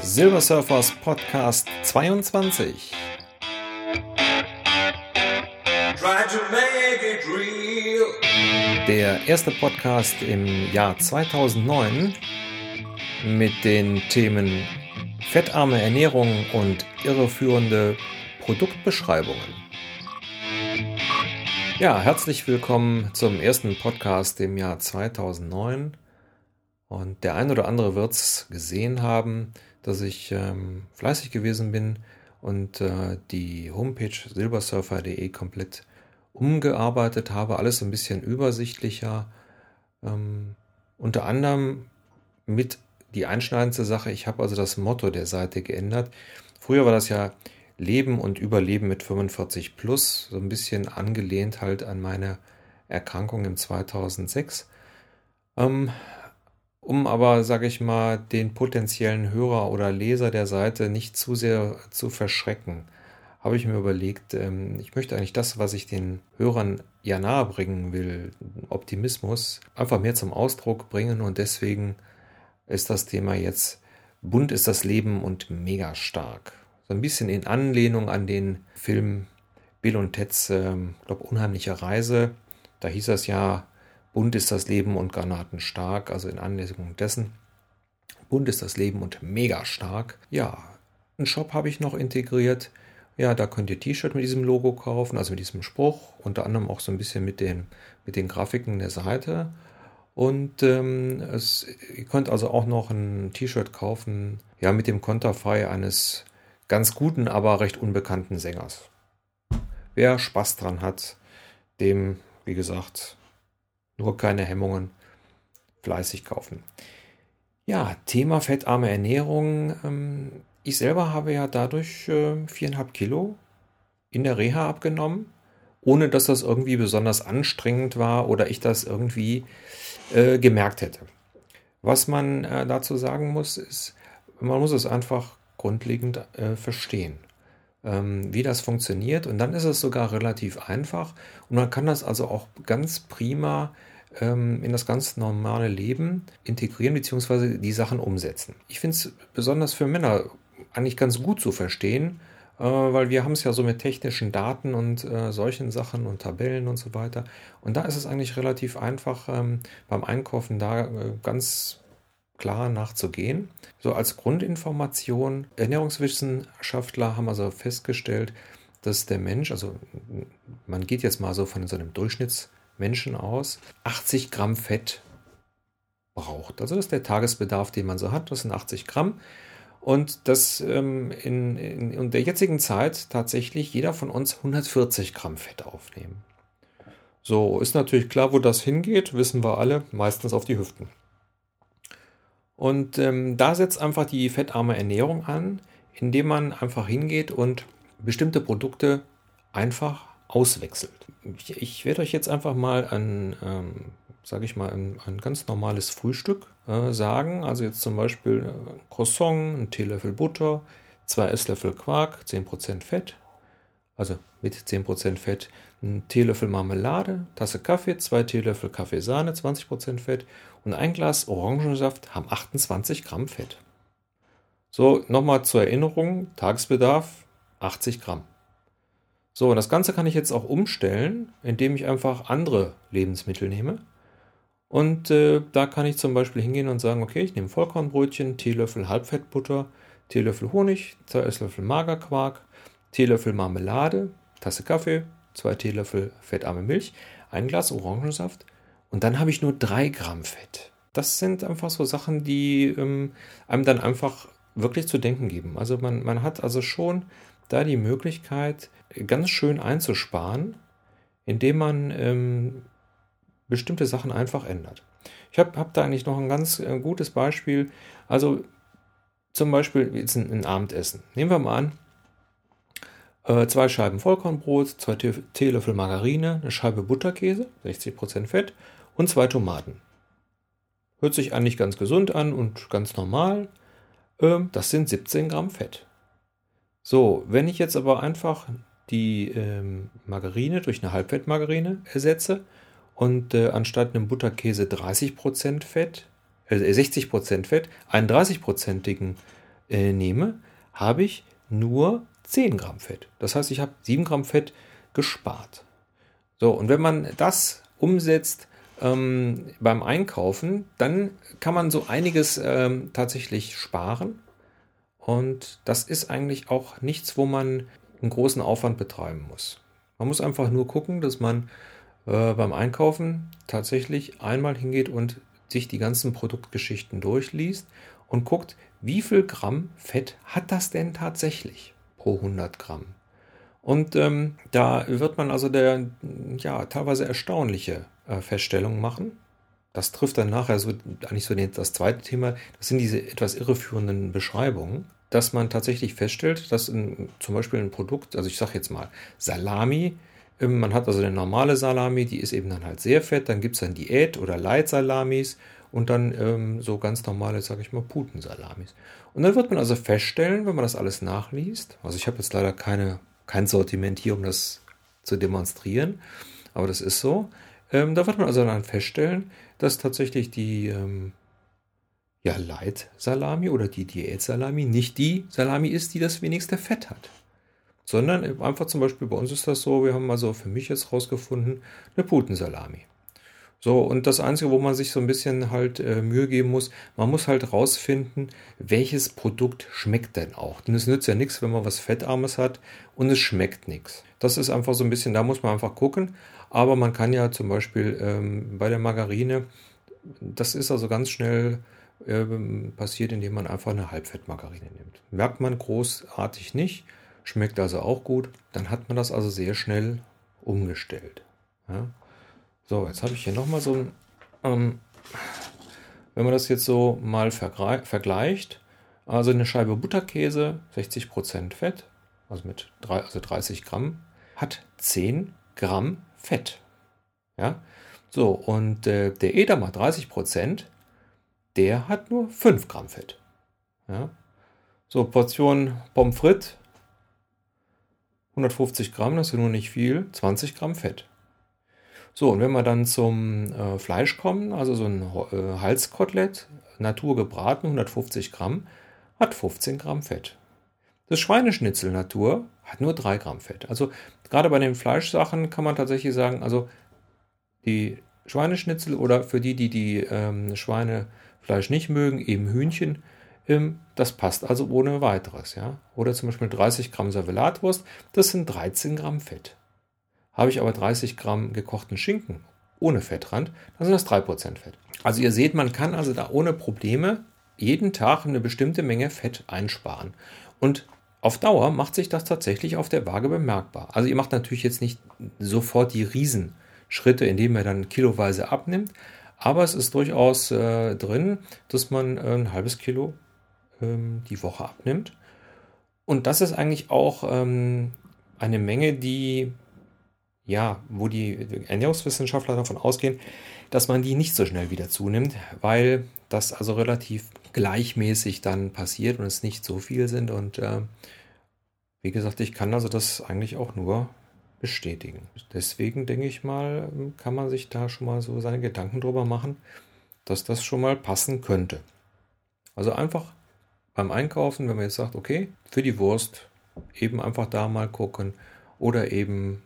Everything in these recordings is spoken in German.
Silver Surfers Podcast 22. Der erste Podcast im Jahr 2009 mit den Themen fettarme Ernährung und irreführende Produktbeschreibungen. Ja, herzlich willkommen zum ersten Podcast im Jahr 2009. Und der ein oder andere wird es gesehen haben, dass ich ähm, fleißig gewesen bin und äh, die Homepage silbersurfer.de komplett umgearbeitet habe, alles ein bisschen übersichtlicher. Ähm, unter anderem mit die einschneidendste Sache, ich habe also das Motto der Seite geändert. Früher war das ja Leben und Überleben mit 45 plus, so ein bisschen angelehnt halt an meine Erkrankung im 2006. Ähm, um aber, sage ich mal, den potenziellen Hörer oder Leser der Seite nicht zu sehr zu verschrecken, habe ich mir überlegt, ähm, ich möchte eigentlich das, was ich den Hörern ja nahe bringen will, Optimismus, einfach mehr zum Ausdruck bringen und deswegen ist das Thema jetzt Bunt ist das Leben und mega stark. So ein bisschen in Anlehnung an den Film Bill und Ted's, äh, glaube unheimliche Reise. Da hieß das ja, Bunt ist das Leben und Granaten stark, also in Anlehnung dessen. Bunt ist das Leben und mega stark. Ja, einen Shop habe ich noch integriert. Ja, da könnt ihr T-Shirt mit diesem Logo kaufen, also mit diesem Spruch, unter anderem auch so ein bisschen mit den, mit den Grafiken der Seite. Und ähm, es, ihr könnt also auch noch ein T-Shirt kaufen, ja, mit dem Konterfei eines ganz guten, aber recht unbekannten Sängers. Wer Spaß dran hat, dem, wie gesagt, nur keine Hemmungen, fleißig kaufen. Ja, Thema fettarme Ernährung. Ähm, ich selber habe ja dadurch äh, viereinhalb Kilo in der Reha abgenommen, ohne dass das irgendwie besonders anstrengend war oder ich das irgendwie äh, gemerkt hätte. Was man äh, dazu sagen muss, ist, man muss es einfach grundlegend äh, verstehen, ähm, wie das funktioniert. Und dann ist es sogar relativ einfach. Und man kann das also auch ganz prima ähm, in das ganz normale Leben integrieren, beziehungsweise die Sachen umsetzen. Ich finde es besonders für Männer eigentlich ganz gut zu verstehen, weil wir haben es ja so mit technischen Daten und äh, solchen Sachen und Tabellen und so weiter. Und da ist es eigentlich relativ einfach, ähm, beim Einkaufen da äh, ganz klar nachzugehen. So als Grundinformation, Ernährungswissenschaftler haben also festgestellt, dass der Mensch, also man geht jetzt mal so von so einem Durchschnittsmenschen aus, 80 Gramm Fett braucht. Also das ist der Tagesbedarf, den man so hat, das sind 80 Gramm. Und dass ähm, in, in, in der jetzigen Zeit tatsächlich jeder von uns 140 Gramm Fett aufnehmen. So, ist natürlich klar, wo das hingeht, wissen wir alle, meistens auf die Hüften. Und ähm, da setzt einfach die fettarme Ernährung an, indem man einfach hingeht und bestimmte Produkte einfach auswechselt. Ich, ich werde euch jetzt einfach mal ein, ähm, sage ich mal, ein, ein, ganz normales Frühstück äh, sagen. Also jetzt zum Beispiel ein äh, Croissant, ein Teelöffel Butter, zwei Esslöffel Quark, 10% Fett, also mit 10% Fett, ein Teelöffel Marmelade, Tasse Kaffee, zwei Teelöffel Kaffeesahne, 20% Fett und ein Glas Orangensaft haben 28 Gramm Fett. So, nochmal zur Erinnerung, Tagesbedarf 80 Gramm. So, und das Ganze kann ich jetzt auch umstellen, indem ich einfach andere Lebensmittel nehme. Und äh, da kann ich zum Beispiel hingehen und sagen, okay, ich nehme Vollkornbrötchen, Teelöffel Halbfettbutter, Teelöffel Honig, zwei Esslöffel Magerquark, Teelöffel Marmelade, Tasse Kaffee, zwei Teelöffel fettarme Milch, ein Glas Orangensaft und dann habe ich nur drei Gramm Fett. Das sind einfach so Sachen, die ähm, einem dann einfach wirklich zu denken geben. Also man, man hat also schon da die Möglichkeit, ganz schön einzusparen, indem man ähm, bestimmte Sachen einfach ändert. Ich habe hab da eigentlich noch ein ganz äh, gutes Beispiel. Also zum Beispiel jetzt ein, ein Abendessen. Nehmen wir mal an, äh, zwei Scheiben Vollkornbrot, zwei Teelöffel Margarine, eine Scheibe Butterkäse, 60% Fett und zwei Tomaten. Hört sich eigentlich ganz gesund an und ganz normal. Ähm, das sind 17 Gramm Fett. So, wenn ich jetzt aber einfach die ähm, Margarine durch eine Halbfettmargarine ersetze und äh, anstatt einem Butterkäse 30% Fett, äh, 60% Fett, einen 30%igen äh, nehme, habe ich nur 10 Gramm Fett. Das heißt, ich habe 7 Gramm Fett gespart. So, und wenn man das umsetzt ähm, beim Einkaufen, dann kann man so einiges ähm, tatsächlich sparen. Und das ist eigentlich auch nichts, wo man einen großen Aufwand betreiben muss. Man muss einfach nur gucken, dass man äh, beim Einkaufen tatsächlich einmal hingeht und sich die ganzen Produktgeschichten durchliest und guckt, wie viel Gramm Fett hat das denn tatsächlich pro 100 Gramm. Und ähm, da wird man also der, ja, teilweise erstaunliche äh, Feststellungen machen. Das trifft dann nachher so eigentlich so den, das zweite Thema. Das sind diese etwas irreführenden Beschreibungen, dass man tatsächlich feststellt, dass in, zum Beispiel ein Produkt, also ich sage jetzt mal Salami, man hat also eine normale Salami, die ist eben dann halt sehr fett. Dann gibt es dann Diät- oder Light-Salamis und dann ähm, so ganz normale, sage ich mal, Putensalamis. Und dann wird man also feststellen, wenn man das alles nachliest, also ich habe jetzt leider keine, kein Sortiment hier, um das zu demonstrieren, aber das ist so, ähm, da wird man also dann feststellen, dass tatsächlich die ähm, ja, Light-Salami oder die Diät-Salami nicht die Salami ist, die das wenigste Fett hat. Sondern einfach zum Beispiel bei uns ist das so, wir haben also für mich jetzt rausgefunden, eine Putensalami. So, und das Einzige, wo man sich so ein bisschen halt äh, Mühe geben muss, man muss halt rausfinden, welches Produkt schmeckt denn auch. Denn es nützt ja nichts, wenn man was Fettarmes hat und es schmeckt nichts. Das ist einfach so ein bisschen, da muss man einfach gucken. Aber man kann ja zum Beispiel ähm, bei der Margarine, das ist also ganz schnell äh, passiert, indem man einfach eine Halbfettmargarine nimmt. Merkt man großartig nicht, schmeckt also auch gut. Dann hat man das also sehr schnell umgestellt. Ja? So, jetzt habe ich hier nochmal so ein, ähm, wenn man das jetzt so mal vergleicht, also eine Scheibe Butterkäse, 60% Fett, also mit drei, also 30 Gramm, hat 10 Gramm Fett. Ja, so, und äh, der Edamer 30%, der hat nur 5 Gramm Fett. Ja, so, Portion Pommes frites, 150 Gramm, das ist ja nur nicht viel, 20 Gramm Fett. So, und wenn wir dann zum äh, Fleisch kommen, also so ein äh, Halskotelett, Natur gebraten, 150 Gramm, hat 15 Gramm Fett. Das Schweineschnitzel Natur hat nur 3 Gramm Fett. Also gerade bei den Fleischsachen kann man tatsächlich sagen, also die Schweineschnitzel oder für die, die die ähm, Schweinefleisch nicht mögen, eben Hühnchen, das passt also ohne weiteres. Ja? Oder zum Beispiel 30 Gramm Servelatwurst, das sind 13 Gramm Fett. Habe ich aber 30 Gramm gekochten Schinken ohne Fettrand, dann sind das 3% Fett. Also ihr seht, man kann also da ohne Probleme jeden Tag eine bestimmte Menge Fett einsparen. Und auf Dauer macht sich das tatsächlich auf der Waage bemerkbar. Also ihr macht natürlich jetzt nicht sofort die Riesenschritte, indem ihr dann kiloweise abnimmt, aber es ist durchaus äh, drin, dass man äh, ein halbes Kilo ähm, die Woche abnimmt. Und das ist eigentlich auch ähm, eine Menge, die ja, wo die Ernährungswissenschaftler davon ausgehen, dass man die nicht so schnell wieder zunimmt, weil das also relativ gleichmäßig dann passiert und es nicht so viel sind. Und äh, wie gesagt, ich kann also das eigentlich auch nur bestätigen. Deswegen denke ich mal, kann man sich da schon mal so seine Gedanken drüber machen, dass das schon mal passen könnte. Also einfach beim Einkaufen, wenn man jetzt sagt, okay, für die Wurst eben einfach da mal gucken oder eben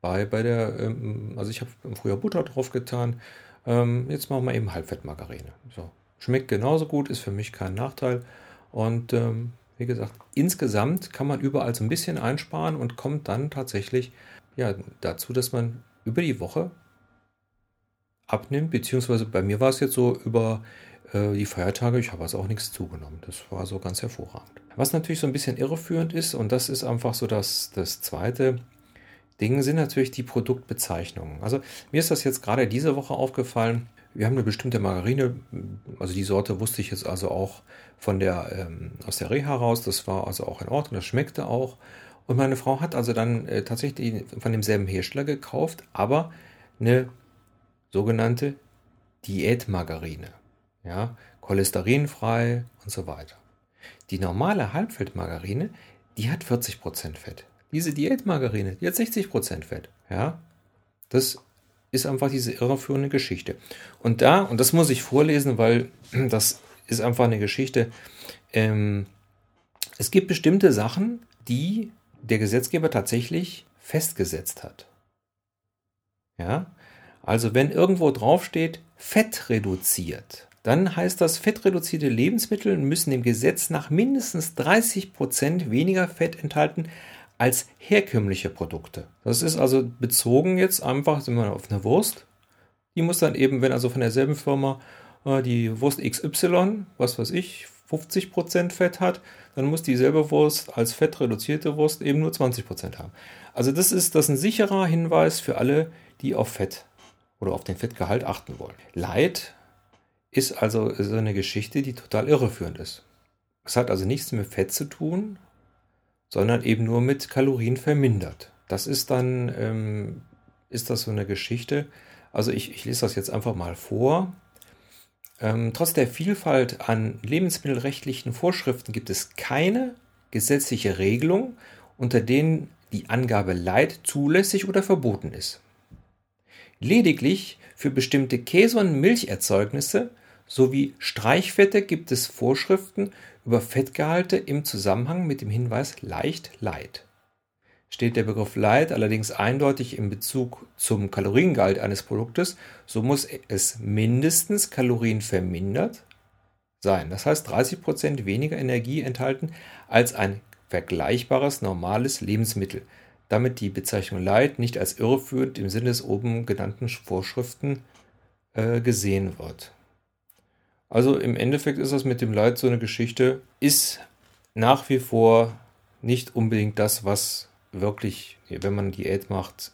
bei, bei der, ähm, also ich habe früher Butter drauf getan. Ähm, jetzt machen wir eben Halbfettmargarine. So. Schmeckt genauso gut, ist für mich kein Nachteil. Und ähm, wie gesagt, insgesamt kann man überall so ein bisschen einsparen und kommt dann tatsächlich ja, dazu, dass man über die Woche abnimmt, beziehungsweise bei mir war es jetzt so über die Feiertage, ich habe also auch nichts zugenommen. Das war so ganz hervorragend. Was natürlich so ein bisschen irreführend ist, und das ist einfach so das, das Zweite, Dingen sind natürlich die Produktbezeichnungen. Also mir ist das jetzt gerade diese Woche aufgefallen. Wir haben eine bestimmte Margarine, also die Sorte wusste ich jetzt also auch von der ähm, aus der Reha raus. Das war also auch in Ordnung, das schmeckte auch. Und meine Frau hat also dann äh, tatsächlich von demselben Hersteller gekauft, aber eine sogenannte Diätmargarine. Ja, cholesterinfrei und so weiter. Die normale Halbfeldmargarine, die hat 40% Fett. Diese Diätmargarine, die hat 60% Fett. Ja, das ist einfach diese irreführende Geschichte. Und da, und das muss ich vorlesen, weil das ist einfach eine Geschichte. Ähm, es gibt bestimmte Sachen, die der Gesetzgeber tatsächlich festgesetzt hat. Ja, also wenn irgendwo draufsteht, Fett reduziert, dann heißt das, fettreduzierte Lebensmittel müssen dem Gesetz nach mindestens 30 Prozent weniger Fett enthalten als herkömmliche Produkte. Das ist also bezogen jetzt einfach sind wir auf eine Wurst. Die muss dann eben, wenn also von derselben Firma äh, die Wurst XY, was weiß ich, 50% Fett hat, dann muss dieselbe Wurst als fettreduzierte Wurst eben nur 20% haben. Also das ist, das ist ein sicherer Hinweis für alle, die auf Fett oder auf den Fettgehalt achten wollen. Leid ist also so eine Geschichte, die total irreführend ist. Es hat also nichts mit Fett zu tun, sondern eben nur mit Kalorien vermindert. Das ist dann, ähm, ist das so eine Geschichte. Also ich, ich lese das jetzt einfach mal vor. Ähm, trotz der Vielfalt an lebensmittelrechtlichen Vorschriften gibt es keine gesetzliche Regelung, unter denen die Angabe Leid zulässig oder verboten ist. Lediglich für bestimmte Käse- und Milcherzeugnisse sowie Streichfette gibt es Vorschriften über Fettgehalte im Zusammenhang mit dem Hinweis leicht Leid. Steht der Begriff Leid allerdings eindeutig in Bezug zum Kaloriengehalt eines Produktes, so muss es mindestens kalorienvermindert sein. Das heißt 30% weniger Energie enthalten als ein vergleichbares normales Lebensmittel. Damit die Bezeichnung Leid nicht als irreführend im Sinne des oben genannten Vorschriften äh, gesehen wird. Also im Endeffekt ist das mit dem Leid so eine Geschichte, ist nach wie vor nicht unbedingt das, was wirklich, wenn man Diät macht,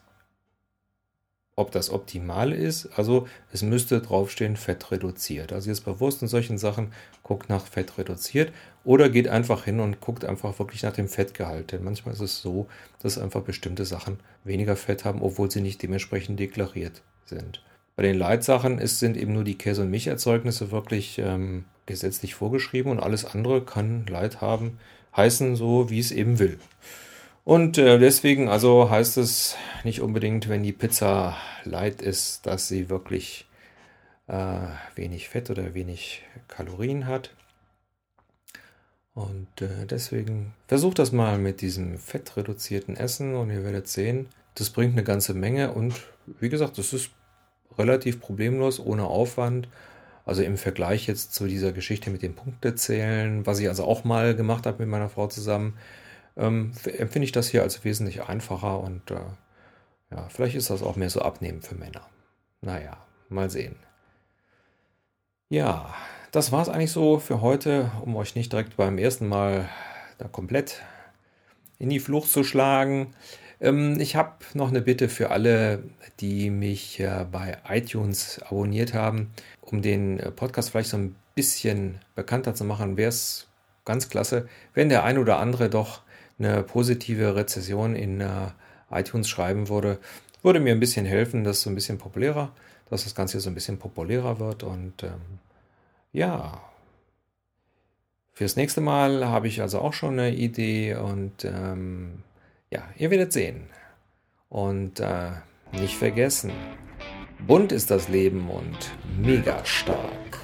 ob das optimal ist. Also es müsste draufstehen, Fett reduziert. Also jetzt bei Wurst und solchen Sachen guckt nach Fett reduziert oder geht einfach hin und guckt einfach wirklich nach dem Fettgehalt. Denn manchmal ist es so, dass einfach bestimmte Sachen weniger Fett haben, obwohl sie nicht dementsprechend deklariert sind. Bei den Leitsachen ist, sind eben nur die Käse- und Milcherzeugnisse wirklich ähm, gesetzlich vorgeschrieben und alles andere kann Leit haben, heißen so, wie es eben will. Und äh, deswegen also heißt es nicht unbedingt, wenn die Pizza light ist, dass sie wirklich äh, wenig Fett oder wenig Kalorien hat. Und äh, deswegen versucht das mal mit diesem fettreduzierten Essen und ihr werdet sehen, das bringt eine ganze Menge und wie gesagt, das ist relativ problemlos, ohne Aufwand. Also im Vergleich jetzt zu dieser Geschichte mit den Punktezählen, was ich also auch mal gemacht habe mit meiner Frau zusammen, ähm, empfinde ich das hier als wesentlich einfacher und äh, ja, vielleicht ist das auch mehr so abnehmen für Männer. Naja, mal sehen. Ja, das war es eigentlich so für heute, um euch nicht direkt beim ersten Mal da komplett in die Flucht zu schlagen. Ähm, ich habe noch eine Bitte für alle, die mich äh, bei iTunes abonniert haben, um den äh, Podcast vielleicht so ein bisschen bekannter zu machen, wäre es ganz klasse, wenn der ein oder andere doch eine positive Rezession in äh, iTunes schreiben würde. Würde mir ein bisschen helfen, dass so ein bisschen populärer, dass das Ganze so ein bisschen populärer wird. Und ähm, ja, fürs nächste Mal habe ich also auch schon eine Idee und ähm, ja, ihr werdet sehen. Und äh, nicht vergessen, bunt ist das Leben und mega stark.